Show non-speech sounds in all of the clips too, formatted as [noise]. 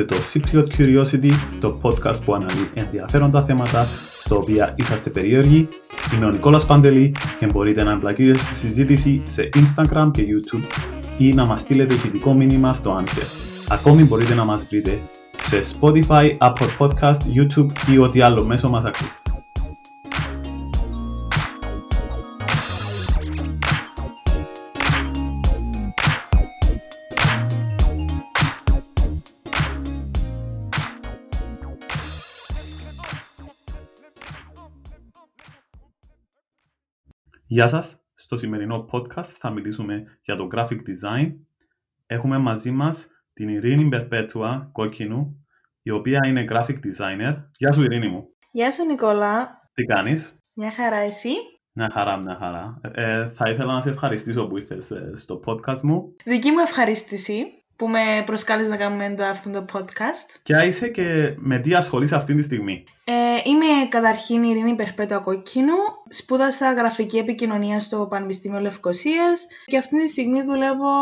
Ακούτε το Secret Curiosity, το podcast που αναλύει ενδιαφέροντα θέματα στο οποία είσαστε περίεργοι. Είμαι ο Νικόλας Παντελή και μπορείτε να εμπλακείτε στη συζήτηση σε Instagram και YouTube ή να μας στείλετε ηχητικό μήνυμα στο Anchor. Ακόμη μπορείτε να μας βρείτε σε Spotify, Apple Podcast, YouTube ή ό,τι άλλο μέσο μας ακούτε. Γεια σας! Στο σημερινό podcast θα μιλήσουμε για το graphic design. Έχουμε μαζί μας την Ειρήνη Περπέτουα Κόκκινου, η οποία είναι graphic designer. Γεια σου Ειρήνη μου! Γεια σου Νικόλα! Τι κάνεις; Μια χαρά εσύ! Μια χαρά, μια χαρά. Ε, θα ήθελα να σε ευχαριστήσω που ήρθες ε, στο podcast μου. Δική μου ευχαρίστηση που με προσκάλεσε να κάνουμε το, αυτό το podcast. Και είσαι και με τι ασχολείσαι αυτή τη στιγμή; Ε, είμαι καταρχήν η Ειρήνη Περπέτο Κόκκινου. Σπούδασα γραφική επικοινωνία στο Πανεπιστήμιο Λευκοσίας και αυτή τη στιγμή δουλεύω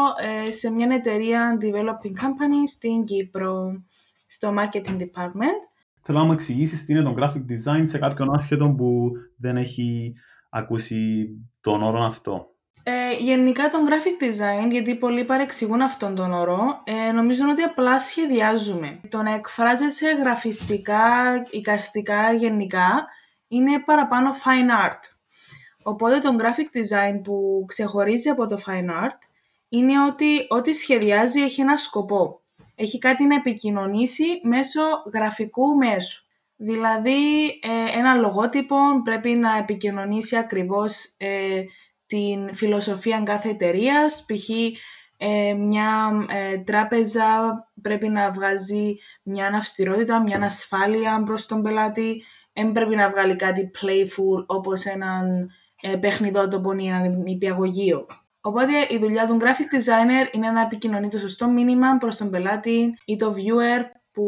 ε, σε μια εταιρεία developing company στην Κύπρο, στο marketing department. Θέλω να μου εξηγήσεις τι είναι το graphic design σε κάποιον άσχετο που δεν έχει ακούσει τον όρο αυτό. Ε, γενικά το graphic design, γιατί πολλοί παρεξηγούν αυτόν τον όρο, ε, νομίζουν ότι απλά σχεδιάζουμε. Το να εκφράζεσαι γραφιστικά, οικαστικά, γενικά, είναι παραπάνω fine art. Οπότε το graphic design που ξεχωρίζει από το fine art είναι ότι ό,τι σχεδιάζει έχει ένα σκοπό. Έχει κάτι να επικοινωνήσει μέσω γραφικού μέσου. Δηλαδή, ε, ένα λογότυπο πρέπει να επικοινωνήσει ακριβώς ε, την φιλοσοφία κάθε εταιρείας. Π.χ. Ε, μια ε, τράπεζα πρέπει να βγάζει μια αυστηρότητα, μια ασφάλεια προς τον πελάτη. Δεν πρέπει να βγάλει κάτι playful όπως έναν ε, παιχνιδότοπο ή έναν νηπιαγωγείο. Οπότε η δουλειά του graphic designer είναι να επικοινωνεί το σωστό μήνυμα προς τον πελάτη ή το viewer που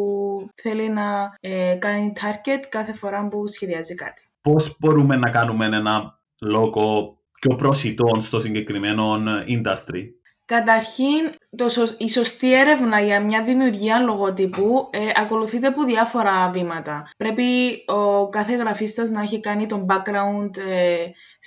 θέλει να ε, κάνει target κάθε φορά που σχεδιάζει κάτι. Πώς μπορούμε να κάνουμε ένα λόγο πιο προσιτών στο συγκεκριμένο industry. Καταρχήν, το, η σωστή έρευνα για μια δημιουργία λογοτύπου ε, ακολουθείται από διάφορα βήματα. Πρέπει ο κάθε γραφίστας να έχει κάνει τον background ε,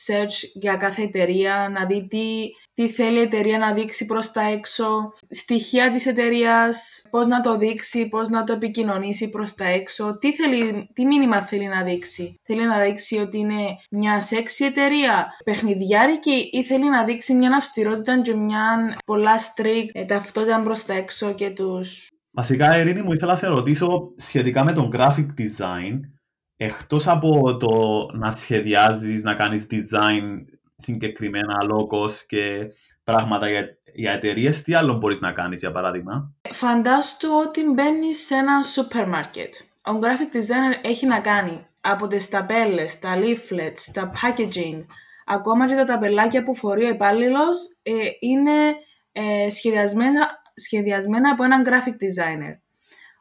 search για κάθε εταιρεία, να δει τι, τι θέλει η εταιρεία να δείξει προς τα έξω, στοιχεία της εταιρείας, πώς να το δείξει, πώς να το επικοινωνήσει προς τα έξω, τι, θέλει, τι μήνυμα θέλει να δείξει. Θέλει να δείξει ότι είναι μια σεξι εταιρεία, παιχνιδιάρικη ή θέλει να δείξει μια αυστηρότητα και μια πολλά strict ε, ταυτότητα προς τα έξω και τους... Βασικά, Ειρήνη μου, ήθελα να σε ρωτήσω σχετικά με τον graphic design, εκτός από το να σχεδιάζεις, να κάνεις design συγκεκριμένα logos και πράγματα για, για εταιρείες, τι άλλο μπορείς να κάνεις, για παράδειγμα; Φαντάστου ότι μπαίνεις σε ένα σούπερ μάρκετ. Ο graphic designer έχει να κάνει από τις ταπέλες, τα leaflets, τα packaging, ακόμα και τα ταπελάκια που φορεί ο υπάλληλος ε, είναι ε, σχεδιασμένα, σχεδιασμένα από έναν graphic designer.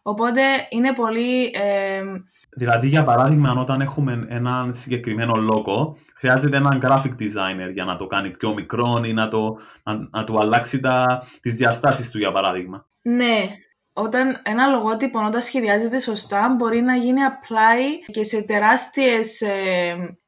Οπότε είναι πολύ... Ε... Δηλαδή, για παράδειγμα, όταν έχουμε έναν συγκεκριμένο λόγο, χρειάζεται έναν graphic designer για να το κάνει πιο μικρό ή να, το, να, να του αλλάξει τα, τις διαστάσεις του, για παράδειγμα. Ναι. Όταν ένα λογότυπο όταν σχεδιάζεται σωστά μπορεί να γίνει apply και σε τεράστιες ε, ε,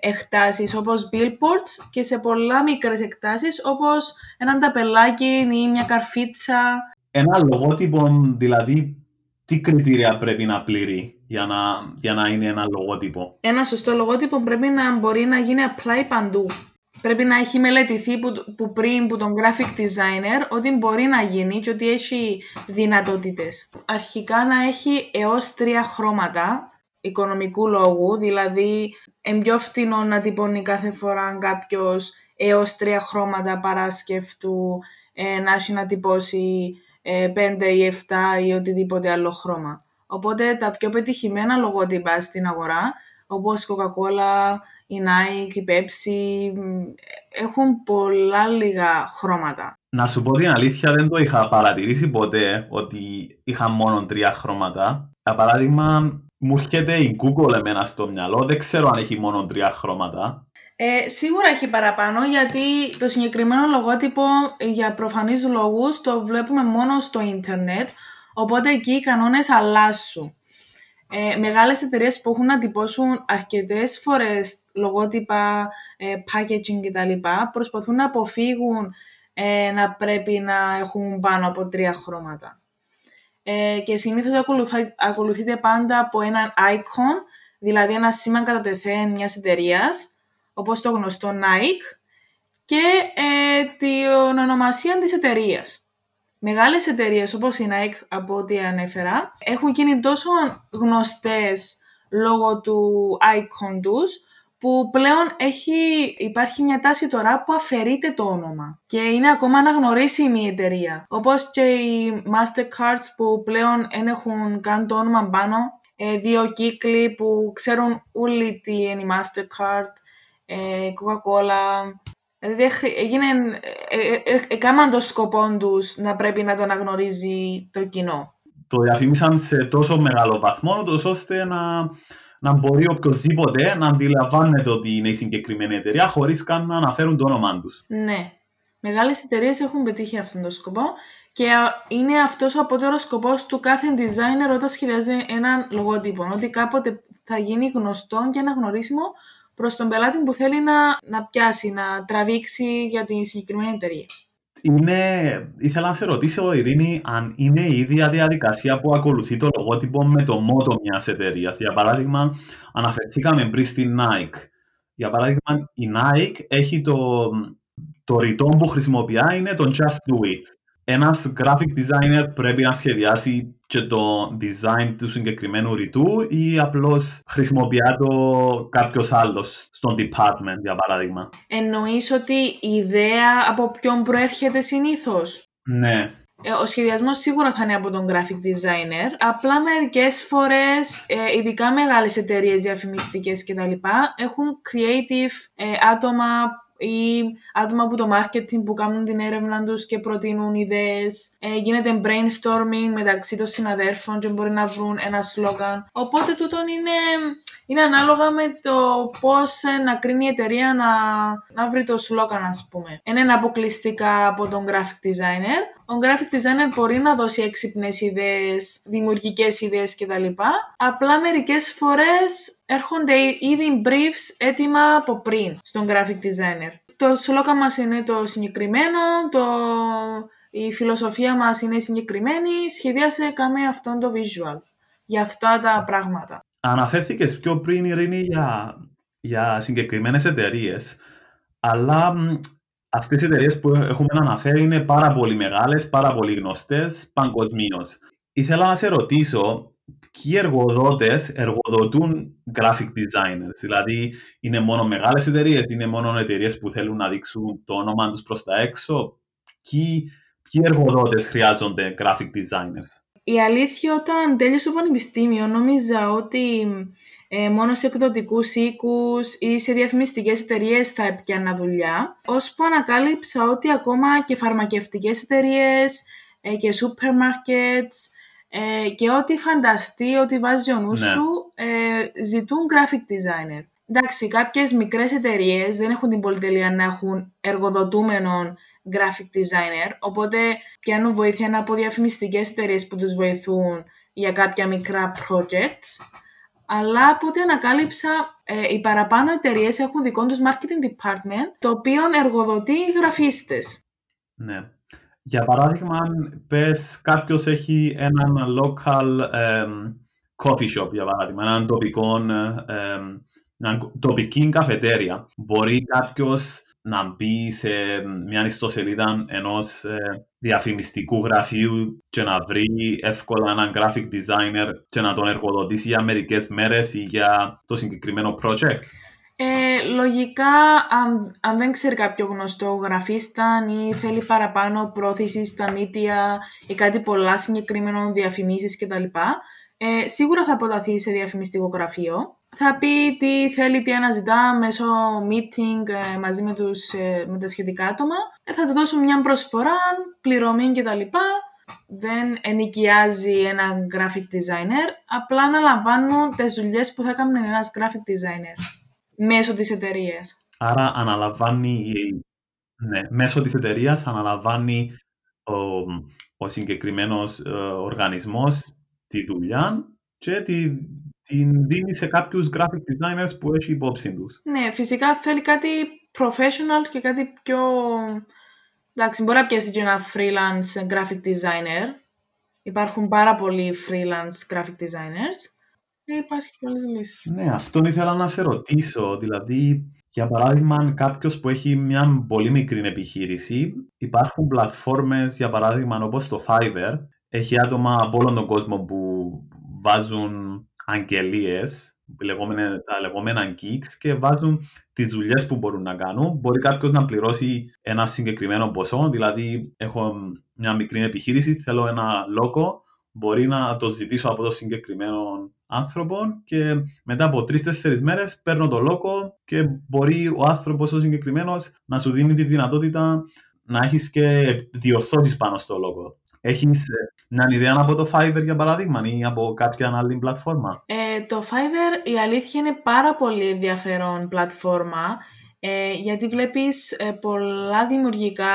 εκτάσεις όπως billboards και σε πολλά μικρές εκτάσεις όπως έναν ταπελάκι ή μια καρφίτσα. Ένα λογότυπο δηλαδή τι κριτήρια πρέπει να πληρεί για να, για να είναι ένα λογότυπο; Ένα σωστό λογότυπο πρέπει να μπορεί να γίνει apply παντού. Πρέπει να έχει μελετηθεί που, που πριν που τον graphic designer ότι μπορεί να γίνει και ότι έχει δυνατότητες. Αρχικά να έχει έως τρία χρώματα οικονομικού λόγου, δηλαδή είναι πιο φτηνό να τυπώνει κάθε φορά κάποιος έως τρία χρώματα παρά σκεφτού ε, να έχει να τυπώσει ε, πέντε ή εφτά ή οτιδήποτε άλλο χρώμα. Οπότε τα πιο πετυχημένα λογότυπα στην αγορά, όπως η Coca-Cola, η Nike, η Pepsi, έχουν πολλά λίγα χρώματα. Να σου πω την αλήθεια, δεν το είχα παρατηρήσει ποτέ ότι είχα μόνο τρία χρώματα. Για παράδειγμα, μου έρχεται η Google εμένα στο μυαλό, δεν ξέρω αν έχει μόνο τρία χρώματα. Ε, σίγουρα έχει παραπάνω γιατί το συγκεκριμένο λογότυπο για προφανείς λόγους το βλέπουμε μόνο στο ίντερνετ Οπότε εκεί οι κανόνες αλλάσουν. Ε, μεγάλες εταιρείες που έχουν να τυπώσουν αρκετές φορές λογότυπα, ε, packaging κτλ. προσπαθούν να αποφύγουν ε, να πρέπει να έχουν πάνω από τρία χρώματα. Ε, και συνήθως ακολουθείται πάντα από έναν icon, δηλαδή ένα σήμα κατά τεθέν μιας εταιρείας, όπως το γνωστό Nike, και ε, την ονομασία της εταιρείας. Μεγάλες εταιρείες όπως η Nike, από ό,τι ανέφερα, έχουν γίνει τόσο γνωστές λόγω του icon τους, που πλέον έχει, υπάρχει μια τάση τώρα που αφαιρείται το όνομα και είναι ακόμα αναγνωρίσιμη η εταιρεία. Όπως και οι Mastercards που πλέον δεν έχουν καν το όνομα πάνω, ε, δύο κύκλοι που ξέρουν όλοι τι είναι η Mastercard, ε, Coca-Cola, Δηλαδή έγινε, ε, έκαναν το σκοπό τους να πρέπει να το αναγνωρίζει το κοινό. Το διαφήμισαν σε τόσο μεγάλο βαθμό, ώστε να, να μπορεί οποιοδήποτε να αντιλαμβάνεται ότι είναι η συγκεκριμένη εταιρεία χωρίς καν να αναφέρουν το όνομά τους. Ναι. Μεγάλες εταιρείες έχουν πετύχει αυτόν τον σκοπό και είναι αυτός ο απότερος σκοπός του κάθε designer όταν σχεδιάζει έναν λογότυπο. Ότι κάποτε θα γίνει γνωστό και αναγνωρίσιμο προς τον πελάτη που θέλει να, να πιάσει, να τραβήξει για την συγκεκριμένη εταιρεία. Είναι, ήθελα να σε ρωτήσω, Ειρήνη, αν είναι η ίδια διαδικασία που ακολουθεί το λογότυπο με το μότο μιας εταιρείας. Για παράδειγμα, αναφερθήκαμε πριν στην Nike. Για παράδειγμα, η Nike έχει το, το ρητό που χρησιμοποιεί είναι το Just Do It ένας graphic designer πρέπει να σχεδιάσει και το design του συγκεκριμένου ρητού ή απλώς χρησιμοποιεί το κάποιος άλλος στον department, για παράδειγμα; Εννοείς ότι η ιδέα από ποιον προέρχεται συνήθως; Ναι. Ε, ο σχεδιασμός σίγουρα θα είναι από τον graphic designer. Απλά μερικές φορές, ε, ειδικά μεγάλες εταιρείες διαφημιστικές κτλ., έχουν creative ε, άτομα ή άτομα από το marketing που κάνουν την έρευνα τους και προτείνουν ιδέες. Ε, γίνεται brainstorming μεταξύ των συναδέρφων και μπορεί να βρουν ένα σλόγγαν. Οπότε τούτο είναι, είναι ανάλογα με το πώς να κρίνει η εταιρεία να, να βρει το σλόγγαν ας πούμε. Είναι αποκλειστικά από τον graphic designer. Ο graphic designer μπορεί να δώσει έξυπνες ιδέες, δημιουργικές ιδέες κτλ. Απλά μερικές φορές έρχονται ήδη briefs έτοιμα από πριν στον graphic designer. Το σλόγκα μας είναι το συγκεκριμένο, το... η φιλοσοφία μας είναι συγκεκριμένη, σχεδίασε κάμε αυτόν το visual για αυτά τα πράγματα. Αναφέρθηκες πιο πριν, Ειρήνη, για, για συγκεκριμένες εταιρείες, αλλά αυτές οι εταιρείες που έχουμε αναφέρει είναι πάρα πολύ μεγάλες, πάρα πολύ γνωστές παγκοσμίως. Ήθελα να σε ρωτήσω, ποιοι εργοδότες εργοδοτούν graphic designers; Δηλαδή, είναι μόνο μεγάλες εταιρείες, είναι μόνο εταιρείες που θέλουν να δείξουν το όνομα τους προς τα έξω; Ποιοι, ποιοι εργοδότες χρειάζονται graphic designers; Η αλήθεια, όταν τέλειωσα το πανεπιστήμιο, νόμιζα ότι ε, μόνο σε εκδοτικούς οίκους ή σε διαφημιστικές εταιρείες θα έπιανα δουλειά. Ώσπου ανακάλυψα ότι ακόμα και φαρμακευτικές εταιρείες ε, και σούπερ markets ε, και ό,τι φανταστεί, ό,τι βάζει ο νους ναι. σου, ε, ζητούν graphic designer. Εντάξει, κάποιες μικρές εταιρείες δεν έχουν την πολυτελεία να έχουν εργοδοτούμενον graphic designer, οπότε πιάνουν βοήθεια από διαφημιστικές εταιρείες που τους βοηθούν για κάποια μικρά projects. Αλλά από ό,τι ανακάλυψα, ε, οι παραπάνω εταιρείες έχουν δικό τους marketing department, το οποίο εργοδοτεί γραφίστες. Ναι. Για παράδειγμα, πες κάποιος έχει έναν local coffee shop, για παράδειγμα, έναν τοπικό, μια τοπική καφετέρια. Μπορεί κάποιος να μπει σε μια ιστοσελίδα ενός ε, διαφημιστικού γραφείου και να βρει εύκολα έναν graphic designer και να τον εργοδοτήσει για μερικές μέρες ή για το συγκεκριμένο project. Ε, λογικά, αν, αν δεν ξέρει κάποιο γνωστό γραφίστα ή θέλει παραπάνω πρόθεσης στα media ή κάτι πολλά συγκεκριμένο διαφημίσεις κτλ. Ε, σίγουρα θα αποταθεί σε διαφημιστικό γραφείο. Θα πει τι θέλει, τι αναζητά μέσω meeting ε, μαζί με, τους, ε, με τα σχετικά άτομα. Ε, θα του δώσουν μια προσφορά, πληρωμή κτλ. Δεν ενοικιάζει έναν graphic designer, απλά αναλαμβάνουν τις δουλειές που θα έκανε ένας graphic designer μέσω της εταιρείας. Άρα αναλαμβάνει, ναι, μέσω της εταιρείας αναλαμβάνει ο, ο συγκεκριμένος ε, οργανισμός τη δουλειά και τη, την δίνει σε κάποιους graphic designers που έχει υπόψη τους. Ναι, φυσικά θέλει κάτι professional και κάτι πιο... Εντάξει, μπορεί να πιάσει και ένα freelance graphic designer. Υπάρχουν πάρα πολλοί freelance graphic designers. Και υπάρχει πολλές λύσεις. Ναι, αυτόν ήθελα να σε ρωτήσω. Δηλαδή, για παράδειγμα, κάποιος που έχει μια πολύ μικρή επιχείρηση, υπάρχουν πλατφόρμες, για παράδειγμα, όπως το Fiverr, έχει άτομα από όλο τον κόσμο που βάζουν αγγελίες, τα λεγόμενα geeks και βάζουν τις δουλειές που μπορούν να κάνουν. Μπορεί κάποιος να πληρώσει ένα συγκεκριμένο ποσό, δηλαδή έχω μια μικρή επιχείρηση, θέλω ένα λόγο, μπορεί να το ζητήσω από το συγκεκριμένο άνθρωπο και μετά από τρει-τέσσερι μέρες παίρνω το λόγο και μπορεί ο άνθρωπος ο συγκεκριμένος να σου δίνει τη δυνατότητα να έχεις και διορθώσεις πάνω στο λόγο. Έχεις ε, μια ιδέα από το Fiverr για παράδειγμα ή από κάποια άλλη πλατφόρμα; Ε, το Fiverr η αλήθεια είναι πάρα πολύ ενδιαφέρον πλατφόρμα ε, γιατί βλέπεις ε, πολλά δημιουργικά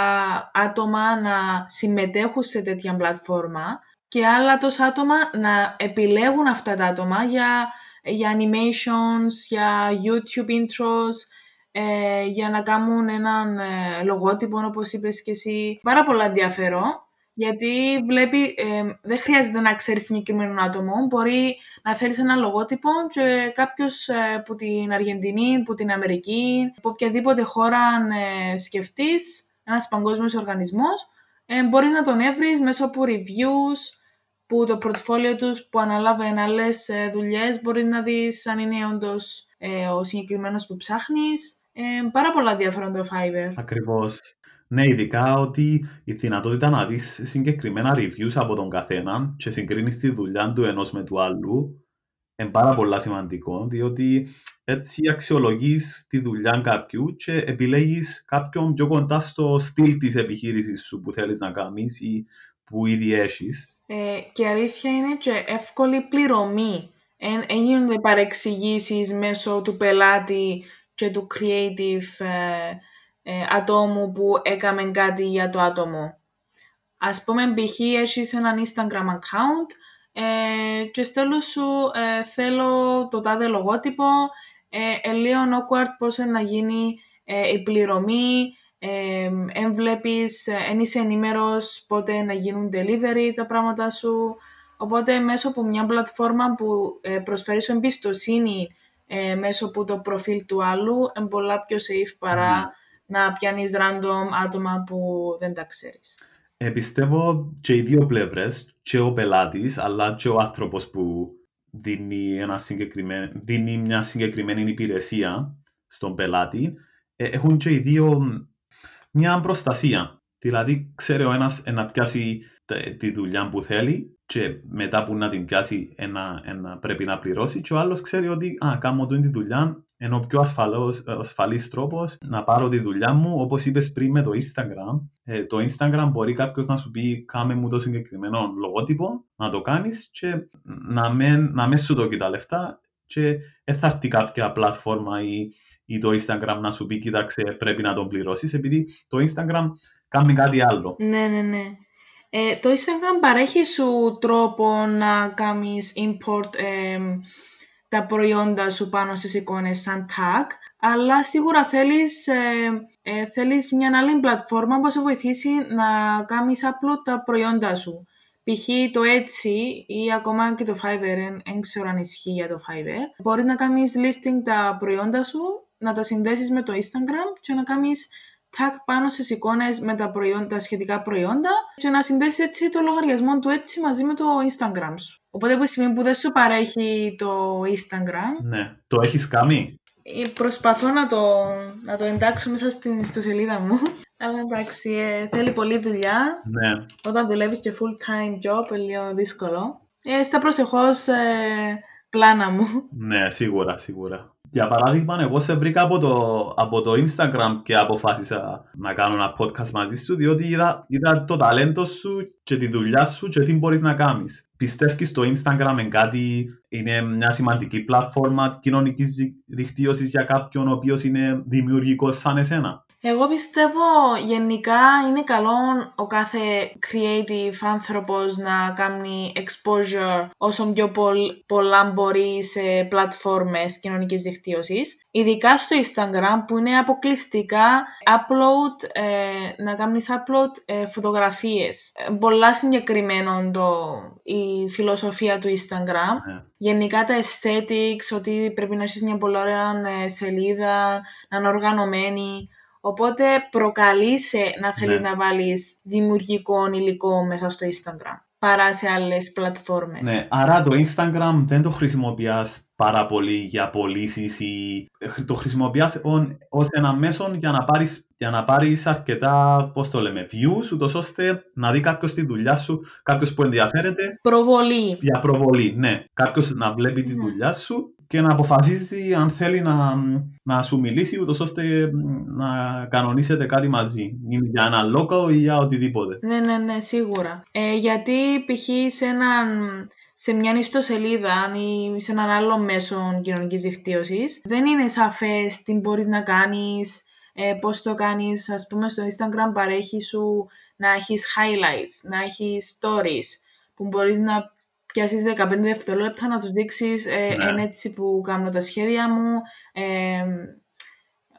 άτομα να συμμετέχουν σε τέτοια πλατφόρμα και άλλα τόσα άτομα να επιλέγουν αυτά τα άτομα για, για animations, για YouTube intros, ε, για να κάνουν έναν ε, λογότυπο όπως είπες και εσύ. Πάρα πολλά ενδιαφέρον γιατί βλέπει, ε, δεν χρειάζεται να ξέρεις συγκεκριμένο άτομο. Μπορεί να θέλεις ένα λογότυπο και κάποιος ε, από την Αργεντινή, από την Αμερική, από οποιαδήποτε χώρα ε, σκεφτείς, ένας παγκόσμιος οργανισμός, ε, μπορείς να τον έβρεις μέσω από reviews, που το πορτφόλιο τους που αναλάβαινε άλλες ε, δουλειές μπορείς να δεις αν είναι όντως ε, ο συγκεκριμένος που ψάχνεις. Ε, πάρα πολλά ενδιαφέρον το Fiverr. Ακριβώς. Ναι, ειδικά ότι η δυνατότητα να δεις συγκεκριμένα reviews από τον καθένα και συγκρίνεις τη δουλειά του ενός με του άλλου είναι πάρα πολύ σημαντικό, διότι έτσι αξιολογείς τη δουλειά κάποιου και επιλέγεις κάποιον πιο κοντά στο στυλ της επιχείρησης σου που θέλεις να κάνεις ή που ήδη έχεις. Ε, και αλήθεια είναι και εύκολη πληρωμή. Δεν γίνονται παρεξηγήσεις μέσω του πελάτη και του creative ε, ε, ατόμου που έκαμε κάτι για το άτομο. Ας πούμε, π.χ. έχεις έναν Instagram account ε, και στέλνω σου ε, θέλω το τάδε λογότυπο, ε, λίγο awkward πώς να γίνει ε, η πληρωμή, εν βλέπεις, εν είσαι ενήμερος πότε να γίνουν delivery τα πράγματα σου. Οπότε μέσω από μια πλατφόρμα που ε, προσφέρει σου εμπιστοσύνη ε, μέσω από το προφίλ του άλλου, είναι πολλά πιο safe παρά να πιάνεις random άτομα που δεν τα ξέρεις. Ε, πιστεύω και οι δύο πλευρές, και ο πελάτης, αλλά και ο άνθρωπος που δίνει, ένα δίνει μια συγκεκριμένη υπηρεσία στον πελάτη, ε, έχουν και οι δύο μια προστασία. Δηλαδή, ξέρει ο ένας να πιάσει τη δουλειά που θέλει και μετά που να την πιάσει ένα, ένα πρέπει να πληρώσει και ο άλλος ξέρει ότι α, κάνω τη δουλειά ενώ ο πιο ασφαλός, ασφαλής τρόπος να πάρω τη δουλειά μου όπως είπες πριν με το Instagram ε, το Instagram μπορεί κάποιος να σου πει κάμε μου το συγκεκριμένο λογότυπο να το κάνεις και να μην, να μην σου δώσει τα λεφτά και δεν θα έρθει κάποια πλατφόρμα ή, ή το Instagram να σου πει κοίταξε πρέπει να τον πληρώσεις επειδή το Instagram κάνει κάτι άλλο. Ναι, ναι, ναι. Ε, το Instagram παρέχει σου τρόπο να κάνεις import ε, τα προϊόντα σου πάνω στις εικόνες σαν tag, αλλά σίγουρα θέλεις, ε, ε, θέλεις μια άλλη πλατφόρμα που θα βοηθήσει να κάνεις upload τα προϊόντα σου. Π.χ. το Etsy ή ακόμα και το Fiverr, δεν ξέρω αν ισχύει για το Fiverr, μπορείς να κάνεις listing τα προϊόντα σου, να τα συνδέσεις με το Instagram και να κάνεις tag πάνω στις εικόνες με τα, προϊόντα, τα σχετικά προϊόντα και να συνδέσει έτσι το λογαριασμό του έτσι μαζί με το Instagram σου. Οπότε που σημαίνει που δεν σου παρέχει το Instagram. Ναι. Το έχεις κάνει; Ε, προσπαθώ να το, να το εντάξω μέσα στην ιστοσελίδα μου. [laughs] Αλλά εντάξει, ε, θέλει πολλή δουλειά. Ναι. Όταν δουλεύεις και full time job, είναι λίγο δύσκολο. Ε, στα προσεχώς ε, πλάνα μου. Ναι, σίγουρα, σίγουρα. Για παράδειγμα, εγώ σε βρήκα από το, από το Instagram και αποφάσισα να κάνω ένα podcast μαζί σου, διότι είδα, είδα το ταλέντο σου και τη δουλειά σου και τι μπορείς να κάνεις. Πιστεύεις το Instagram είναι κάτι, είναι μια σημαντική πλατφόρμα κοινωνικής δικτύωσης για κάποιον ο οποίος είναι δημιουργικός σαν εσένα; Εγώ πιστεύω γενικά είναι καλό ο κάθε creative άνθρωπος να κάνει exposure όσο πιο πολλά μπορεί σε πλατφόρμες κοινωνικής δικτύωσης. Ειδικά στο Instagram που είναι αποκλειστικά upload, ε, να κάνεις upload ε, φωτογραφίες. Πολλά συγκεκριμένο το, η φιλοσοφία του Instagram. Ναι. Γενικά τα aesthetics, ότι πρέπει να έχεις μια πολύ ωραία ε, σελίδα, να είναι οργανωμένη. Οπότε προκαλείσαι να θέλεις Ναι. να βάλεις δημιουργικό υλικό μέσα στο Instagram παρά σε άλλες πλατφόρμες. Ναι, άρα το Instagram δεν το χρησιμοποιάς πάρα πολύ για πωλήσεις ή ε, το χρησιμοποιάς ον- ως ένα μέσο για να πάρεις, για να πάρεις αρκετά, πώς το λέμε, views, ούτως ώστε να δει κάποιος τη δουλειά σου, κάποιος που ενδιαφέρεται Προβολή. για προβολή, ναι. Κάποιος να βλέπει τη Ναι. δουλειά σου και να αποφασίζει αν θέλει να, να σου μιλήσει, ούτως ώστε μ, να κανονίσετε κάτι μαζί. Είναι για ένα local ή για οτιδήποτε. Ναι, ναι, ναι, σίγουρα. Ε, γιατί π.χ. σε, έναν, σε μια ιστοσελίδα ή σε έναν άλλο μέσο κοινωνικής δικτύωσης δεν είναι σαφές τι μπορείς να κάνεις, ε, πώς το κάνεις. Ας πούμε στο Instagram παρέχει σου να έχεις highlights, να έχεις stories που μπορείς να πιάσεις 15 δευτερόλεπτα να τους δείξεις ε, Ναι. «Εν έτσι που κάνω τα σχέδια μου, ε,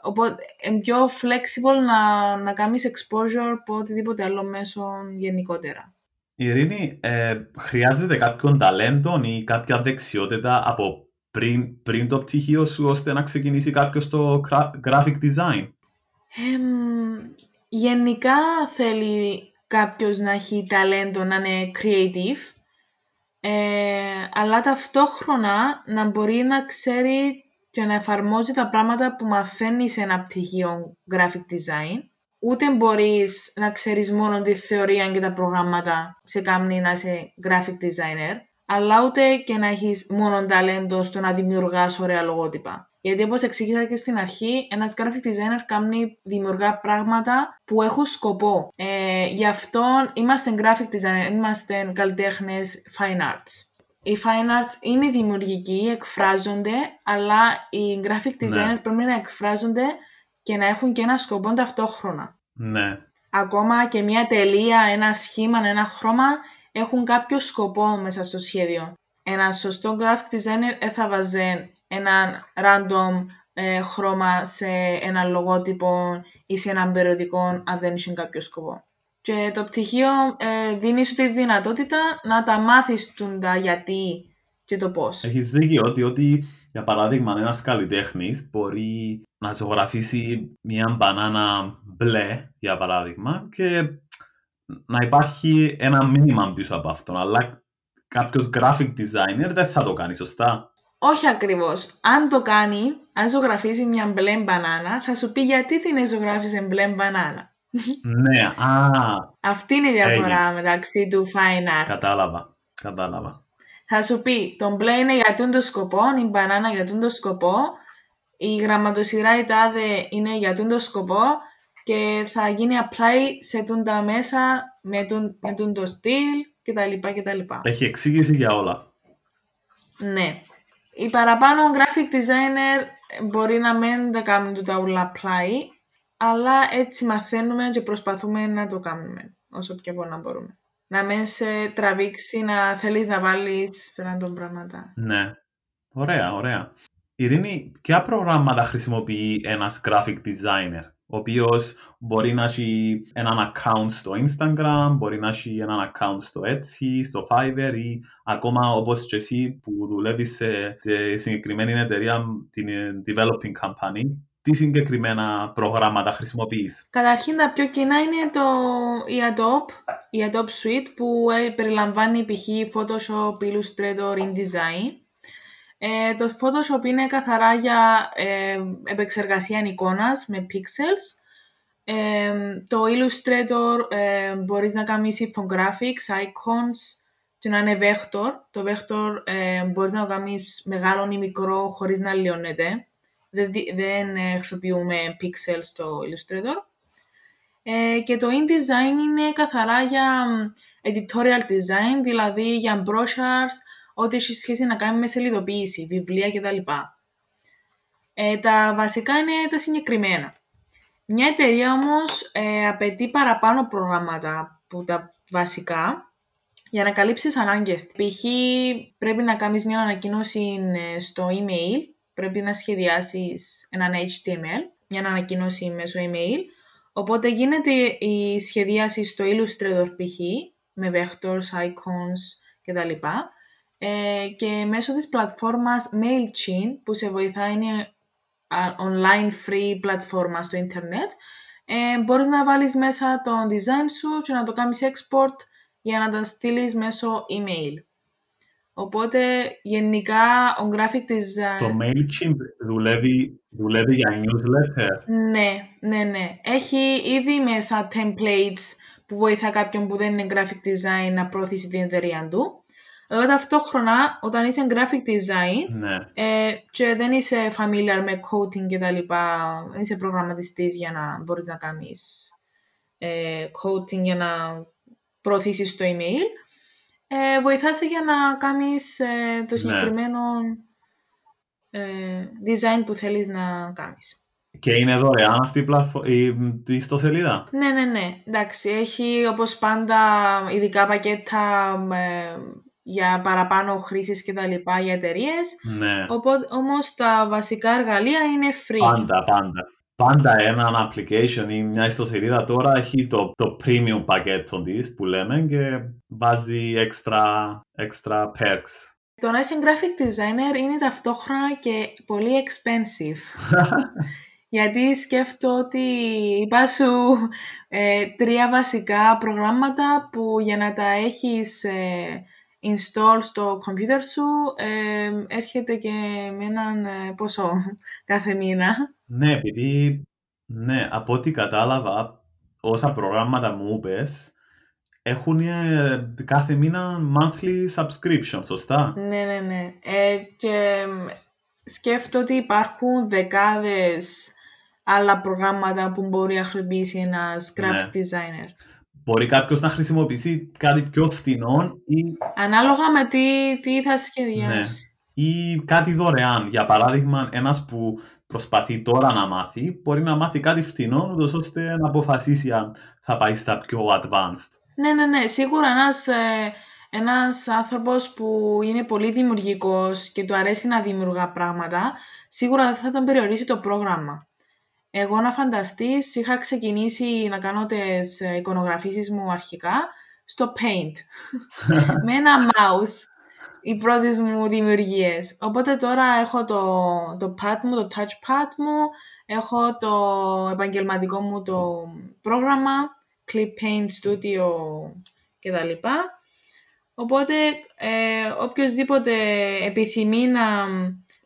Οπότε είναι πιο flexible να, να κάνεις exposure από οτιδήποτε άλλο μέσο γενικότερα. Ειρήνη, ε, χρειάζεται κάποιον ταλέντο ή κάποια δεξιότητα από πριν, πριν το πτυχίο σου ώστε να ξεκινήσει κάποιος το gra- graphic design; Εμ, γενικά θέλει κάποιος να έχει ταλέντο, να είναι creative, ε, αλλά ταυτόχρονα να μπορεί να ξέρει και να εφαρμόζει τα πράγματα που μαθαίνει σε ένα πτυχίο graphic design. Ούτε μπορείς να ξέρεις μόνο τη θεωρία και τα προγράμματα σε κάνει να είσαι graphic designer, αλλά ούτε και να έχεις μόνο ταλέντο στο να δημιουργάς ωραία λογότυπα. Γιατί όπως εξήγησα και στην αρχή, ένας graphic designer κάνει δημιουργά πράγματα που έχουν σκοπό. Ε, γι' αυτό είμαστε graphic designer, είμαστε καλλιτέχνες fine arts. Οι fine arts είναι δημιουργικοί, εκφράζονται, αλλά οι graphic designer Ναι. πρέπει να εκφράζονται και να έχουν και ένα σκοπό ταυτόχρονα. Ναι, Ακόμα και μια τελεία, ένα σχήμα, ένα χρώμα έχουν κάποιο σκοπό μέσα στο σχέδιο. Ένα σωστό graphic designer δεν θα βάζει ένα random ε, χρώμα σε ένα λογότυπο ή σε έναν περιοδικό αν δεν έχει κάποιο σκοπό. Και το πτυχίο ε, δίνεις σου τη δυνατότητα να τα μάθεις τούν τα γιατί και το πώς. έχεις δίκιο ότι, ότι για παράδειγμα ένας καλλιτέχνης μπορεί να ζωγραφίσει μια μπανάνα μπλε, για παράδειγμα, και να υπάρχει ένα μήνυμα πίσω από αυτό, αλλά κάποιος graphic designer δεν θα το κάνει, σωστά. Όχι ακριβώς. Αν το κάνει, αν ζωγραφίσει μια μπλε μπανάνα, θα σου πει γιατί την ζωγράφισε μπλε μπανάνα. ναι, α, Αυτή είναι η διαφορά Έγινε. μεταξύ του fine art. κατάλαβα, κατάλαβα. Θα σου πει, το μπλε είναι για τούν το σκοπό, η μπανάνα για τούν το σκοπό, η γραμματοσυρά η τάδε είναι για τούν το σκοπό και θα γίνει apply σε τούν τα μέσα με τούν, με τούν το στυλ κτλ. κτλ. Έχει εξήγηση για όλα. Ναι. Οι παραπάνω graphic designer μπορεί να μην τα κάνουν το τα όλα apply, αλλά έτσι μαθαίνουμε και προσπαθούμε να το κάνουμε όσο πιο πολλά μπορούμε. Να μην σε τραβήξει να θέλεις να βάλεις random πράγματα. Ναι. Ωραία, ωραία. Ειρήνη, ποια προγράμματα χρησιμοποιεί ένας graphic designer, ο οποίος μπορεί να έχει έναν account στο Instagram, μπορεί να έχει έναν account στο Etsy, στο Fiverr ή ακόμα όπως και εσύ που δουλεύεις σε, σε συγκεκριμένη εταιρεία, την ε, developing company, τι συγκεκριμένα προγράμματα χρησιμοποιείς; Καταρχήν τα πιο κοινά είναι το, η Adobe, η Adobe Suite που ε, περιλαμβάνει π.χ. Photoshop, Illustrator, InDesign. Ε, το Photoshop είναι καθαρά για ε, επεξεργασία εικόνας με pixels. Ε, το Illustrator ε, μπορείς να κάνεις infographics, icons και να είναι vector. Το vector ε, μπορείς να το κάνεις μεγάλο ή μικρό χωρίς να λιώνεται. Δεν, δι- δεν ε, χρησιμοποιούμε pixels στο Illustrator. Ε, και το InDesign είναι καθαρά για μ, editorial design, δηλαδή για brochures, ό,τι έχει σχέση να κάνει με σελιδοποίηση, βιβλία κτλ. Ε, τα βασικά είναι τα συγκεκριμένα. Μια εταιρεία όμως ε, απαιτεί παραπάνω προγράμματα που τα βασικά για να καλύψεις ανάγκες. Π.χ. πρέπει να κάνεις μια ανακοίνωση ε, στο email, πρέπει να σχεδιάσεις έναν HTML, μια ανακοίνωση μέσω email, οπότε γίνεται η σχεδίαση στο Illustrator π.χ. με vectors, icons κτλ. Ε, και μέσω της πλατφόρμας MailChimp που σε βοηθάει είναι online free πλατφόρμα στο ίντερνετ ε, μπορείς να βάλεις μέσα το design σου και να το κάνεις export για να τα στείλεις μέσω email. Οπότε γενικά ο graphic design... Το MailChimp δουλεύει, δουλεύει για newsletter. Ναι, ναι, ναι. Έχει ήδη μέσα templates που βοηθά κάποιον που δεν είναι graphic design να προωθήσει την εταιρεία του. Αλλά ταυτόχρονα, όταν είσαι graphic design Ναι. ε, και δεν είσαι familiar με coding και τα λοιπά, δεν είσαι προγραμματιστής για να μπορείς να κάνεις ε, coding για να προωθήσεις το email, ε, βοηθάσαι για να κάνεις ε, το Ναι. συγκεκριμένο ε, design που θέλεις να κάνεις. Και είναι δωρεάν αυτή η, πλατφο... η, η ιστοσελίδα; Ναι, ναι, ναι. Εντάξει, έχει όπως πάντα ειδικά πακέτα ε, για παραπάνω χρήσεις και τα λοιπά για εταιρείες. Ναι. Οπότε όμως τα βασικά εργαλεία είναι free. Πάντα, πάντα. Πάντα ένα application ή μια ιστοσελίδα τώρα έχει το, το premium πακέτο της που λέμε και βάζει extra, extra perks. Το να είσαι graphic designer είναι ταυτόχρονα και πολύ expensive. [laughs] Γιατί σκέφτομαι ότι είπα σου ε, τρία βασικά προγράμματα που για να τα έχεις ε, install στο computer σου ε, έρχεται και με έναν ε, ποσό [laughs] κάθε μήνα. Ναι, επειδή ναι, από ό,τι κατάλαβα, όσα προγράμματα μου είπες, έχουν ε, κάθε μήνα monthly subscription, σωστά; Ναι, ναι, ναι. Ε, και σκέφτομαι ότι υπάρχουν δεκάδες άλλα προγράμματα που μπορεί να χρησιμοποιήσει ένας graphic Ναι. designer. Μπορεί κάποιος να χρησιμοποιήσει κάτι πιο φθηνό ή, Ανάλογα με τι, τι θα σχεδιάσει. ή κάτι δωρεάν. Για παράδειγμα, ένας που προσπαθεί τώρα να μάθει, μπορεί να μάθει κάτι φθηνό, ούτως ώστε να αποφασίσει αν θα πάει στα πιο advanced. Ναι, ναι, ναι. Σίγουρα ένας, ε, ένας άνθρωπος που είναι πολύ δημιουργικός και του αρέσει να δημιουργά πράγματα, σίγουρα δεν θα τον περιορίσει το πρόγραμμα. Εγώ να φανταστείς, είχα ξεκινήσει να κάνω τις ε, εικονογραφήσεις μου αρχικά στο Paint. [laughs] με ένα mouse οι πρώτες μου δημιουργίες. Οπότε τώρα έχω το, το pad μου, το touchpad μου, έχω το επαγγελματικό μου το πρόγραμμα, Clip Paint Studio κτλ. Οπότε ε, οποιοδήποτε επιθυμεί να,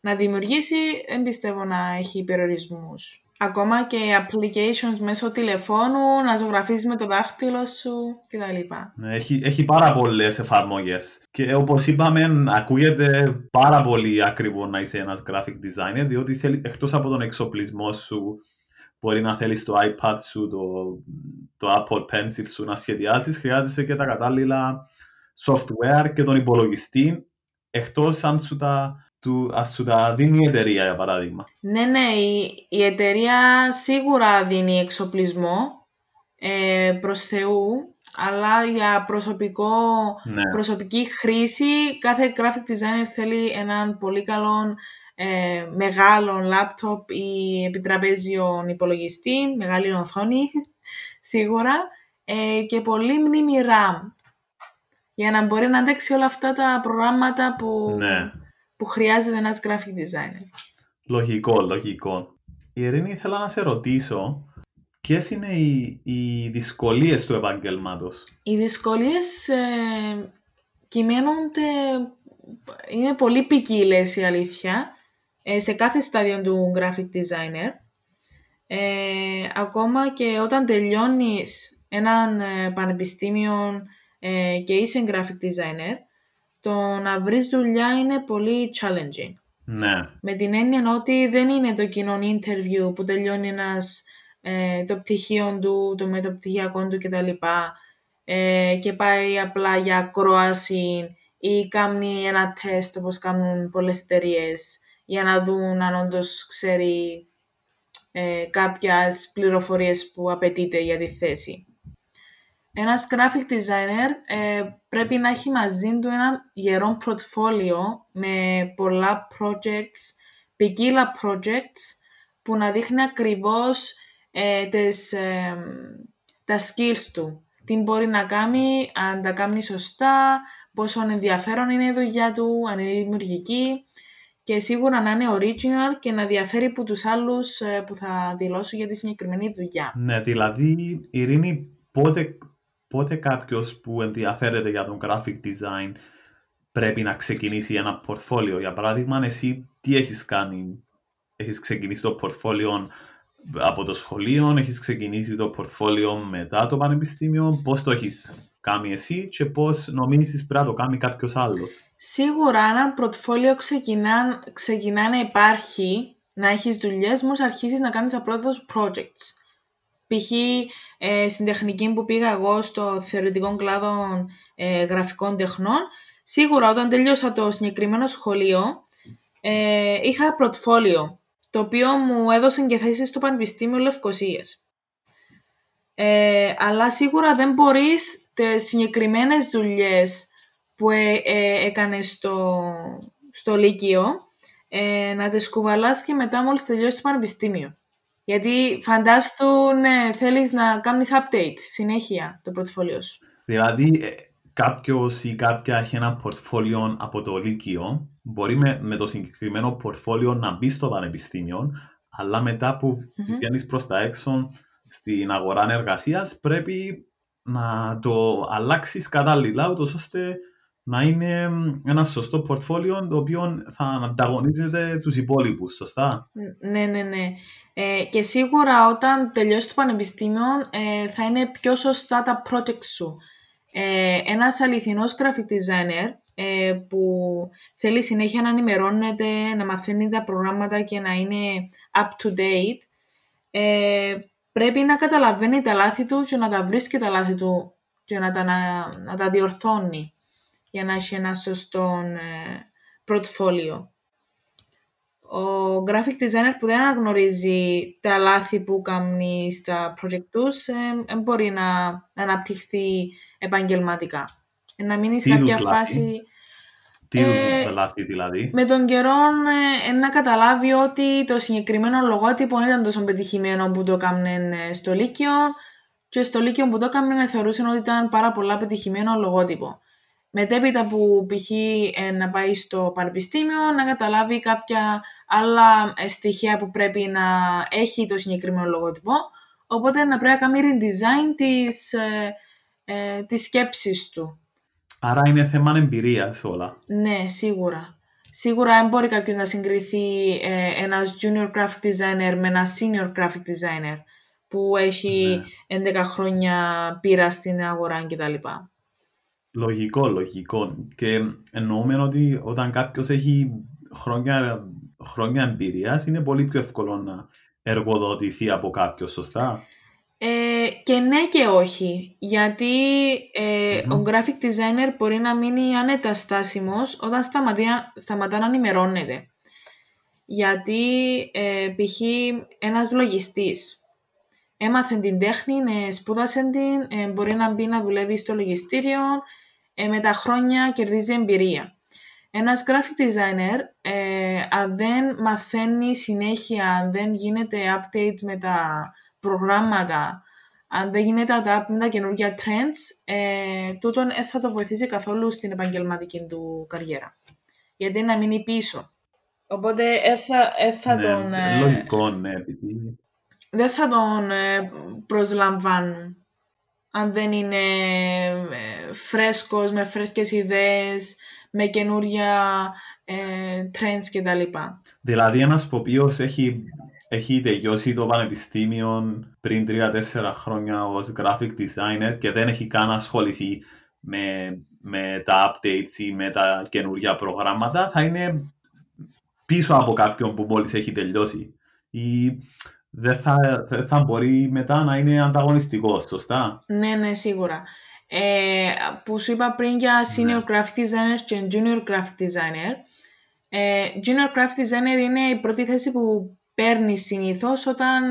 να δημιουργήσει, δεν πιστεύω να έχει περιορισμούς. Ακόμα και applications μέσω τηλεφώνου, να ζωγραφίζεις με το δάχτυλο σου κτλ. Ναι, Έχει, έχει πάρα πολλές εφαρμογές. Και όπως είπαμε, ακούγεται πάρα πολύ ακριβό να είσαι ένας graphic designer, διότι θέλει, εκτός από τον εξοπλισμό σου, μπορεί να θέλεις το iPad σου, το, το Apple Pencil σου να σχεδιάσεις, χρειάζεσαι και τα κατάλληλα software και τον υπολογιστή, εκτός αν σου τα, του, αν σου τα δίνει η εταιρεία, για παράδειγμα. Ναι, ναι, η, η εταιρεία σίγουρα δίνει εξοπλισμό ε, προς Θεού, αλλά για προσωπικό, Ναι. προσωπική χρήση κάθε graphic designer θέλει έναν πολύ καλό ε, μεγάλο λάπτοπ ή επιτραπέζιο υπολογιστή, μεγάλη οθόνη [laughs] σίγουρα ε, και πολύ μνήμη RAM για να μπορεί να αντέξει όλα αυτά τα προγράμματα που, ναι. Που χρειάζεται ένας graphic designer. Λογικό, λογικό. Ειρήνη, ήθελα να σε ρωτήσω, ποιες είναι οι, οι δυσκολίες του επαγγέλματος. Οι δυσκολίες ε, κυμαίνονται, είναι πολύ ποικίλες η αλήθεια, ε, σε κάθε στάδιο του graphic designer. Ε, ακόμα και όταν τελειώνεις έναν ε, πανεπιστήμιο ε, και είσαι graphic designer, το να βρεις δουλειά είναι πολύ challenging. Ναι, Με την έννοια ότι δεν είναι το κοινό interview που τελειώνει ένας ε, το πτυχίο του, το μεταπτυχιακό του κτλ. Ε, και πάει απλά για ακρόαση ή κάνει ένα τεστ όπως κάνουν πολλές εταιρείες για να δουν αν όντως ξέρει ε, κάποιες πληροφορίες που απαιτείται για τη θέση. Ένας graphic designer ε, πρέπει να έχει μαζί του ένα γερό portfolio με πολλά projects, ποικίλα projects, που να δείχνει ακριβώς ε, τις, ε, τα skills του. Τι μπορεί να κάνει, αν τα κάνει σωστά, πόσο ενδιαφέρον είναι η δουλειά του, αν είναι δημιουργική και σίγουρα να είναι original και να διαφέρει από τους άλλους ε, που θα δηλώσουν για τη συγκεκριμένη δουλειά. Ναι, δηλαδή, Ειρήνη, πότε, πότε κάποιος που ενδιαφέρεται για τον graphic design πρέπει να ξεκινήσει ένα πορτφόλιο; Για παράδειγμα, εσύ τι έχεις κάνει, έχεις ξεκινήσει το πορτφόλιο από το σχολείο, έχεις ξεκινήσει το πορτφόλιο μετά το πανεπιστήμιο, πώς το έχεις κάνει εσύ και πώς νομίζεις πρέπει να το κάνει κάποιος άλλος; Σίγουρα ένα πορτφόλιο ξεκινά, ξεκινά να υπάρχει, να έχεις δουλειές, μόλις αρχίσεις να κάνεις τα πρώτα projects. Π.χ. Ε, στην τεχνική που πήγα εγώ στο θεωρητικό κλάδο ε, γραφικών τεχνών, σίγουρα όταν τελείωσα το συγκεκριμένο σχολείο, ε, είχα πορτφόλιο το οποίο μου έδωσε και θέση στο Πανεπιστήμιο Λευκοσίας. Ε, αλλά σίγουρα δεν μπορείς τις συγκεκριμένες δουλειές που ε, ε, έκανες στο, στο Λύκειο ε, να τις κουβαλάς και μετά μόλις τελειώσει το Πανεπιστήμιο. Γιατί φαντάστου ναι, θέλεις να κάνεις update συνέχεια το πορτφόλιο σου. Δηλαδή, ε, κάποιος ή κάποια έχει ένα πορτφόλιο από το Λύκειο, μπορεί με, με το συγκεκριμένο πορτφόλιο να μπει στο πανεπιστήμιο, αλλά μετά που mm-hmm. βγαίνεις προς τα έξω στην αγορά εργασίας, πρέπει να το αλλάξεις κατάλληλα, ούτως ώστε να είναι ένα σωστό πορτφόλιο το οποίο θα ανταγωνίζεται τους υπόλοιπους, σωστά; Ναι, ναι, ναι. Ε, και σίγουρα όταν τελειώσει το πανεπιστήμιο ε, θα είναι πιο σωστά τα projects σου. Ε, ένας αληθινός graphic designer ε, που θέλει συνέχεια να ενημερώνεται, να μαθαίνει τα προγράμματα και να είναι up to date, ε, πρέπει να καταλαβαίνει τα λάθη του και να τα βρίσκει τα λάθη του και να τα, να, τα διορθώνει για να έχει ένα σωστό ε, Ο graphic designer που δεν αναγνωρίζει τα λάθη που κάνει στα project τους ε, μπορεί να, να αναπτυχθεί επαγγελματικά. Να μείνει σε κάποια φάση... Τι ε, λάθη δηλαδή. Με τον καιρό ε, να καταλάβει ότι το συγκεκριμένο λογότυπο ήταν τόσο πετυχημένο που το έκαναν ε, στο Λύκειο και στο Λύκειο που το έκαναν θεωρούσαν ότι ήταν πάρα πολλά πετυχημένο λογότυπο. Μετέπειτα που π.χ. Ε, να πάει στο πανεπιστήμιο να καταλάβει κάποια άλλα στοιχεία που πρέπει να έχει το συγκεκριμένο λογότυπο, οπότε να πρέπει να κάνει redesign της, ε, τις σκέψεις του. Άρα είναι θέμα εμπειρίας όλα. Ναι, σίγουρα. Σίγουρα δεν μπορεί κάποιος να συγκριθεί ε, ένας junior graphic designer με ένα senior graphic designer που έχει ναι. 11 χρόνια πείρα στην αγορά κτλ. Λογικό, λογικό. Και εννοούμε ότι όταν κάποιος έχει χρόνια, χρόνια εμπειρίας, είναι πολύ πιο εύκολο να εργοδοτηθεί από κάποιο, σωστά; Ε, και ναι και όχι, γιατί ε, ο graphic designer μπορεί να μείνει άνετα στάσιμος όταν σταματά, σταματά να ενημερώνεται. Γιατί ε, π.χ. ένας λογιστής έμαθε την τέχνη, ε, σπούδασε την, ε, μπορεί να μπει να δουλεύει στο λογιστήριο, ε, με τα χρόνια κερδίζει εμπειρία. Ένας graphic designer, αν δεν μαθαίνει συνέχεια, αν δεν γίνεται update με τα προγράμματα, αν δεν γίνεται adapt με τα καινούργια trends, ε, τούτον δεν θα το βοηθήσει καθόλου στην επαγγελματική του καριέρα. Γιατί να μείνει πίσω. Οπότε δεν θα, ναι, τον... Ε, λογικό, ναι, Δεν θα τον ε, προσλαμβάνουν αν δεν είναι ε, φρέσκος, με φρέσκες ιδέες, με καινούρια ε, trends κτλ. Δηλαδή ένας που έχει έχει τελειώσει το πανεπιστήμιο πριν 3-4 χρόνια ως graphic designer και δεν έχει καν ασχοληθεί με, με τα updates ή με τα καινούργια προγράμματα, θα είναι πίσω από κάποιον που μόλις έχει τελειώσει. Ή δεν θα, δεν θα μπορεί μετά να είναι ανταγωνιστικός, σωστά; Ναι, ναι, σίγουρα. Ε, που σου είπα πριν για senior ναι. graphic designer και junior graphic designer. Ε, junior graphic designer είναι η πρώτη θέση που παίρνεις συνήθως όταν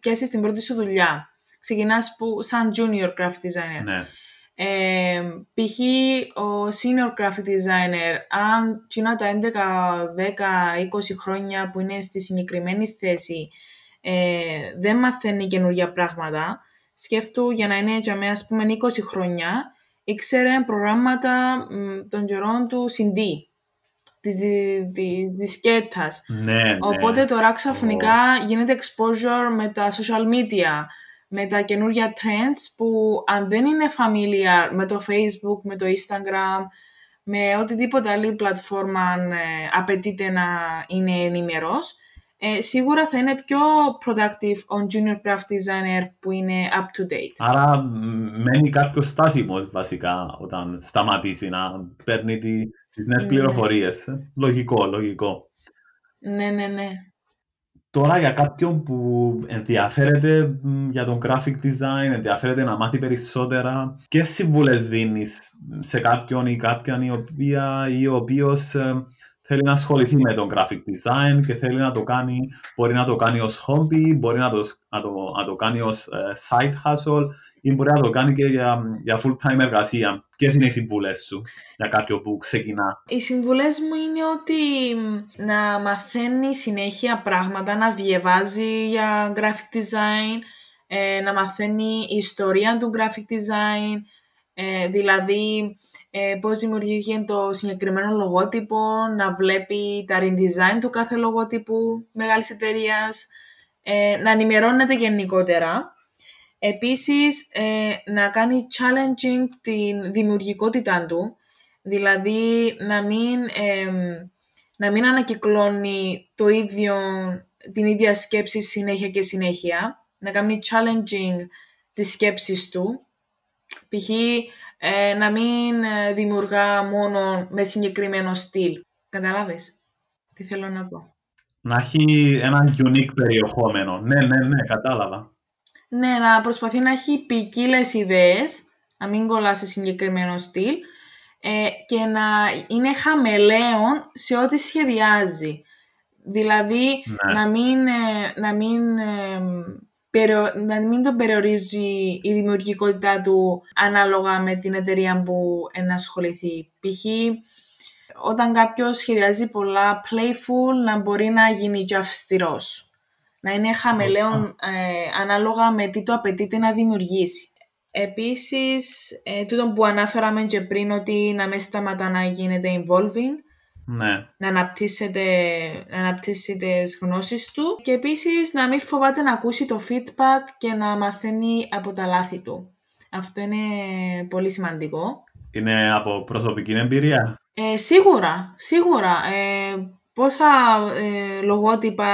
πιάσεις την πρώτη σου δουλειά. Ξεκινάς που, σαν junior graphic designer. Ναι. Ε, π.χ. ο senior graphic designer, αν κοινά τα 11, 10, 20 χρόνια που είναι στη συγκεκριμένη θέση ε, δεν μαθαίνει καινούργια πράγματα, σκέφτου για να είναι για μένα, ας πούμε, 20 χρόνια, ήξερε προγράμματα των καιρών του CD, της, της δισκέτας. Ναι, ναι. Οπότε τώρα ξαφνικά γίνεται exposure με τα social media, με τα καινούργια trends που αν δεν είναι familiar με το Facebook, με το Instagram, με οτιδήποτε άλλη πλατφόρμα ε, απαιτείται να είναι ενημερός, ε, σίγουρα θα είναι πιο productive on junior craft designer που είναι up to date. Άρα μένει κάποιος στάσιμος βασικά όταν σταματήσει να παίρνει τι, τις νέες Ναι. πληροφορίες. Λογικό, λογικό. Ναι, ναι, ναι. Τώρα για κάποιον που ενδιαφέρεται μ, για τον graphic design, ενδιαφέρεται να μάθει περισσότερα, και συμβουλές δίνεις σε κάποιον ή κάποιαν η οποία ή ο οποίος ε, θέλει να ασχοληθεί με τον graphic design και θέλει να το κάνει, μπορεί να το κάνει ως hobby, μπορεί να το, να το, να το κάνει ως ε, side hustle ή μπορεί να το κάνει και για, για full time εργασία. Ποιες είναι οι συμβουλές σου για κάποιον που ξεκινά. Οι συμβουλές μου είναι ότι μ, να μαθαίνει συνέχεια πράγματα, να διαβάζει για graphic design, ε, να μαθαίνει η ιστορία του graphic design, ε, δηλαδή ε, πώς δημιουργήθηκε το συγκεκριμένο λογότυπο, να βλέπει τα redesign του κάθε λογότυπου μεγάλης εταιρείας, ε, να ενημερώνεται γενικότερα. Επίσης, ε, να κάνει challenging την δημιουργικότητα του, δηλαδή να μην, εμ, να μην ανακυκλώνει το ίδιο, την ίδια σκέψη συνέχεια και συνέχεια, να κάνει challenging τις σκέψεις του, π.χ. ε, να μην ε, δημιουργά μόνο με συγκεκριμένο στυλ. Καταλάβες τι θέλω να πω; Να έχει ένα unique περιεχόμενο. Ναι, ναι, ναι, κατάλαβα. Ναι, να προσπαθεί να έχει ποικίλες ιδέες, να μην κολλά σε συγκεκριμένο στυλ ε, και να είναι χαμελέον σε ό,τι σχεδιάζει. Δηλαδή, Ναι. να μην, ε, να, μην, ε, περιο- να μην τον περιορίζει η δημιουργικότητά του ανάλογα με την εταιρεία που ενασχοληθεί. Π.χ. όταν κάποιος σχεδιάζει πολλά playful, να μπορεί να γίνει και αυστηρός. Να είναι χαμελέον ε, ανάλογα με τι το απαιτείται να δημιουργήσει. Επίσης, ε, τούτο που ανάφεραμε και πριν ότι να μην σταματά να γίνεται involving, Ναι. να αναπτύσσεται, να αναπτύσσει τις γνώσεις του και επίσης να μην φοβάται να ακούσει το feedback και να μαθαίνει από τα λάθη του. Αυτό είναι πολύ σημαντικό. Είναι από προσωπική εμπειρία; Ε, σίγουρα, σίγουρα. Ε, πόσα ε, λογότυπα,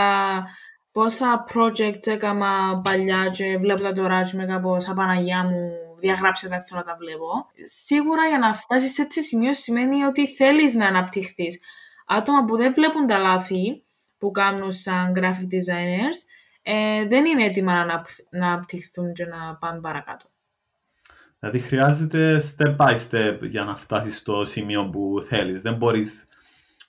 πόσα projects έκανα παλιά και βλέπω τα τώρα και με κάπως «Απαναγιά μου, διαγράψε τα, θέλω να τα βλέπω». Σίγουρα για να φτάσεις σε έτσι σημείο σημαίνει ότι θέλεις να αναπτυχθείς. Άτομα που δεν βλέπουν τα λάθη που κάνουν σαν graphic designers ε, δεν είναι έτοιμα να, αναπ- να αναπτυχθούν και να πάνε παρακάτω. Δηλαδή χρειάζεται step by step για να φτάσεις στο σημείο που θέλεις. Δεν μπορείς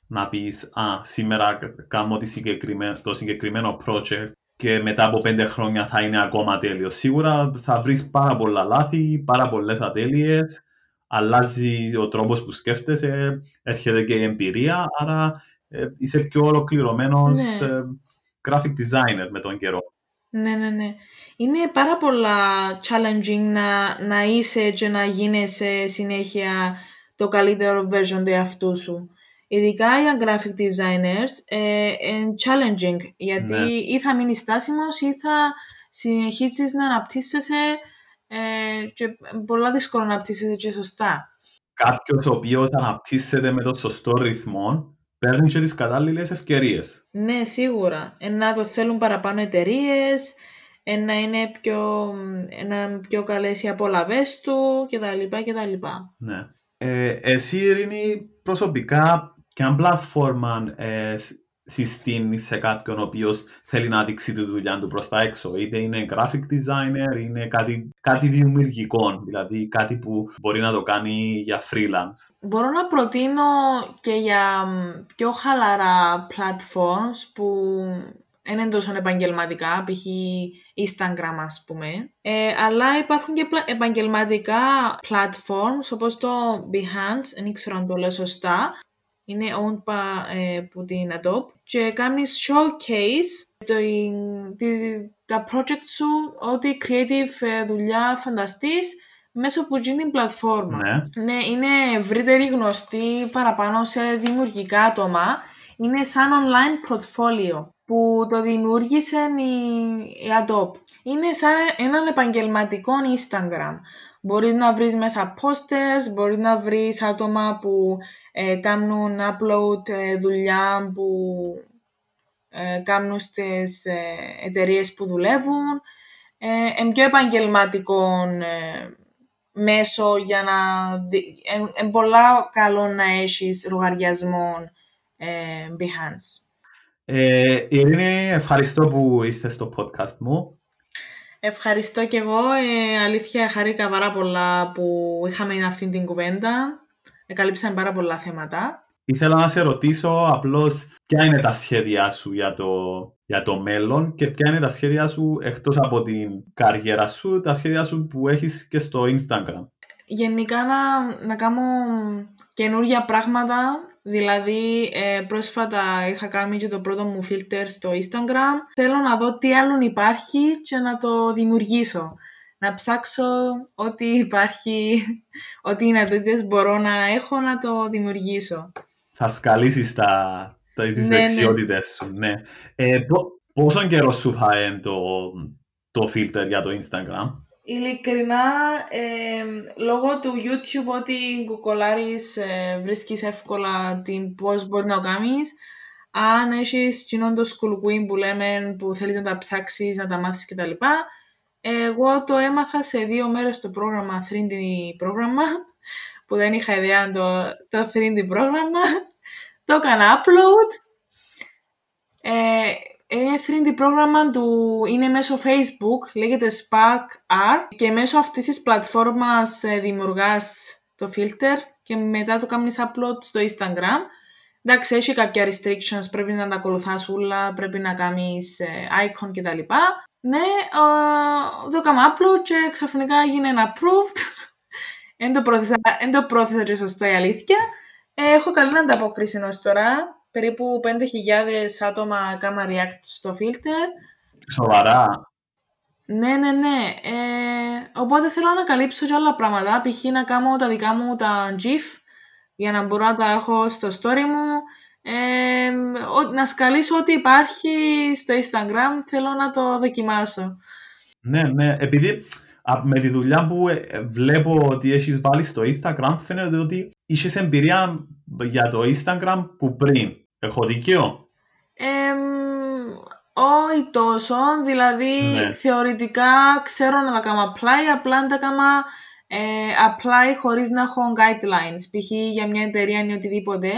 να πεις «Α, σήμερα κάνω τη συγκεκριμέ- το συγκεκριμένο project και μετά από πέντε χρόνια θα είναι ακόμα τέλειος». Σίγουρα θα βρεις πάρα πολλά λάθη, πάρα πολλές ατέλειες, αλλάζει ο τρόπος που σκέφτεσαι, έρχεται και η εμπειρία, άρα ε, είσαι πιο ολοκληρωμένος Ναι. ε, graphic designer με τον καιρό. Ναι, ναι, ναι. Είναι πάρα πολλά challenging να, να είσαι και να γίνεσαι συνέχεια το καλύτερο version του εαυτού σου. Ειδικά για graphic designers, ε, είναι challenging, γιατί Ναι. ή θα μείνεις στάσιμος ή θα συνεχίσεις να αναπτύσσεσαι ε, και πολλά δύσκολο να αναπτύσσεσαι και σωστά. Κάποιος ο οποίος αναπτύσσεται με τον σωστό ρυθμό, παίρνει και τις κατάλληλες ευκαιρίες. Ναι, σίγουρα. Ε, να το θέλουν παραπάνω εταιρείες, να είναι πιο, να πιο καλές οι απολαβές του κτλ. κτλ. Ναι. Ε, εσύ, Ειρήνη, προσωπικά, ποια πλατφόρμα ε, συστήνεις σε κάποιον ο οποίος θέλει να δείξει τη δουλειά του προς τα έξω. Είτε είναι graphic designer, είναι κάτι, κάτι δημιουργικό, δηλαδή κάτι που μπορεί να το κάνει για freelance. Μπορώ να προτείνω και για πιο χαλαρά platforms που δεν είναι τόσο επαγγελματικά, π.χ. Instagram ας πούμε, ε, αλλά υπάρχουν και επαγγελματικά platforms όπως το Behance, δεν ξέρω αν το λέω σωστά, είναι owned ε, από την Adobe και κάνεις showcase το, τα project σου, ό,τι creative ε, δουλειά φανταστείς μέσω από την πλατφόρμα. Ναι. ναι, είναι ευρύτερη γνωστή παραπάνω σε δημιουργικά άτομα. Είναι σαν online portfolio που το δημιούργησε η, Adobe. Είναι σαν έναν επαγγελματικό Instagram. Μπορείς να βρεις μέσα posters, μπορείς να βρεις άτομα που ε, κάνουν upload ε, δουλειά που ε, κάνουν στις ε, εταιρείες που δουλεύουν. Ε, πιο επαγγελματικό ε, μέσο για να... Είναι πολλά καλό να έχεις λογαριασμό ε, Behance. Ε, Ειρήνη, ευχαριστώ που ήρθες στο podcast μου. Ευχαριστώ και εγώ. Ε, αλήθεια, χαρήκα πάρα πολλά που είχαμε αυτή την κουβέντα. Εκαλύψαμε πάρα πολλά θέματα. Ήθελα να σε ρωτήσω απλώς ποια είναι τα σχέδιά σου για το, για το μέλλον και ποια είναι τα σχέδια σου εκτός από την καριέρα σου, τα σχέδια σου που έχεις και στο Instagram. Γενικά να, να κάνω καινούργια πράγματα Δηλαδή, ε, πρόσφατα είχα κάνει και το πρώτο μου filter στο Instagram. Θέλω να δω τι άλλο υπάρχει και να το δημιουργήσω. Να ψάξω ό,τι υπάρχει, [laughs] ό,τι δυνατότητες μπορώ να έχω να το δημιουργήσω. Θα σκαλίσεις τα, τα, τις ναι, ναι. δεξιότητες σου, ναι. Ε, πόσο καιρό σου φάει το, το filter για το Instagram? Ειλικρινά, λόγω του YouTube ότι κουκολάρεις ε, βρίσκεις εύκολα την πώς μπορείς να το κάνεις. Αν έχεις κοινόν το σκουλκουίν που λέμε που θέλεις να τα ψάξεις, να τα μάθεις κτλ. Εγώ το έμαθα σε δύο μέρες το πρόγραμμα 3D πρόγραμμα, που δεν είχα ιδέα το, το 3D πρόγραμμα. Το έκανα upload. Ε, είναι 3D πρόγραμμα του είναι μέσω Facebook, λέγεται Spark Art και μέσω αυτής της πλατφόρμας ε, δημιουργάς το filter και μετά το κάνεις upload στο Instagram. Εντάξει, έχει κάποια restrictions, πρέπει να τα ακολουθάς όλα, πρέπει να κάνεις ε, icon κτλ. Ναι, το έκανα upload και ξαφνικά έγινε approved. [laughs] Δεν το πρόθεσα και σωστά η αλήθεια. Ε, έχω καλή ανταπόκριση ως τώρα περίπου 5.000 άτομα κάμα react στο filter. Σοβαρά. Ναι, ναι, ναι. Ε, οπότε θέλω να καλύψω και άλλα πράγματα. Π.χ. να κάνω τα δικά μου τα GIF για να μπορώ να τα έχω στο story μου. Ε, να σκαλίσω ό,τι υπάρχει στο Instagram. Θέλω να το δοκιμάσω. Ναι, ναι. Επειδή με τη δουλειά που ε, βλέπω ότι έχεις βάλει στο Instagram φαίνεται ότι είσαι εμπειρία για το Instagram που πριν. Έχω δίκιο; Ε, όχι τόσο, δηλαδή ναι. θεωρητικά ξέρω να τα κάνω apply, απλά να τα κάνω ε, apply χωρίς να έχω guidelines, π.χ. για μια εταιρεία ή οτιδήποτε.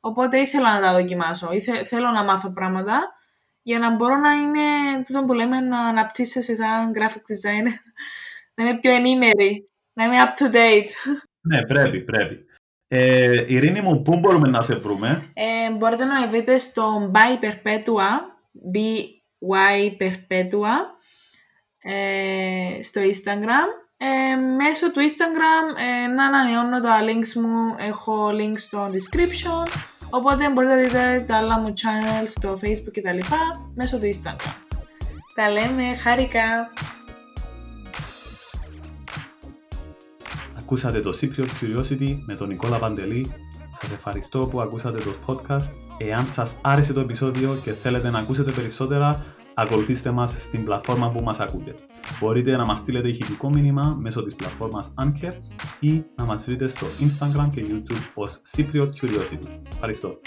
Οπότε ήθελα να τα δοκιμάσω, Ήθε, θέλω να μάθω πράγματα για να μπορώ να είμαι, τούτο που λέμε, να αναπτύσσεσαι σαν graphic designer, [laughs] να είμαι πιο ενήμερη, να είμαι up to date. Ναι, πρέπει, πρέπει. Ε, Ειρήνη μου, πού μπορούμε να σε βρούμε; Ε, μπορείτε να με βρείτε στο By Perpetua, BY Perpetua, ε, στο Instagram. Ε, μέσω του Instagram ε, να ανανεώνω τα links μου, έχω links στο description, οπότε μπορείτε να δείτε τα άλλα μου channels στο Facebook κτλ. μέσω του Instagram. Τα λέμε, χάρηκα! Ακούσατε το Cypriot Curiosity με τον Νικόλα Παντελή. Σας ευχαριστώ που ακούσατε το podcast. Εάν σας άρεσε το επεισόδιο και θέλετε να ακούσετε περισσότερα, ακολουθήστε μας στην πλατφόρμα που μας ακούτε. Μπορείτε να μας στείλετε ηχητικό μήνυμα μέσω της πλατφόρμας Anchor ή να μας βρείτε στο Instagram και YouTube ως Cypriot Curiosity. Ευχαριστώ.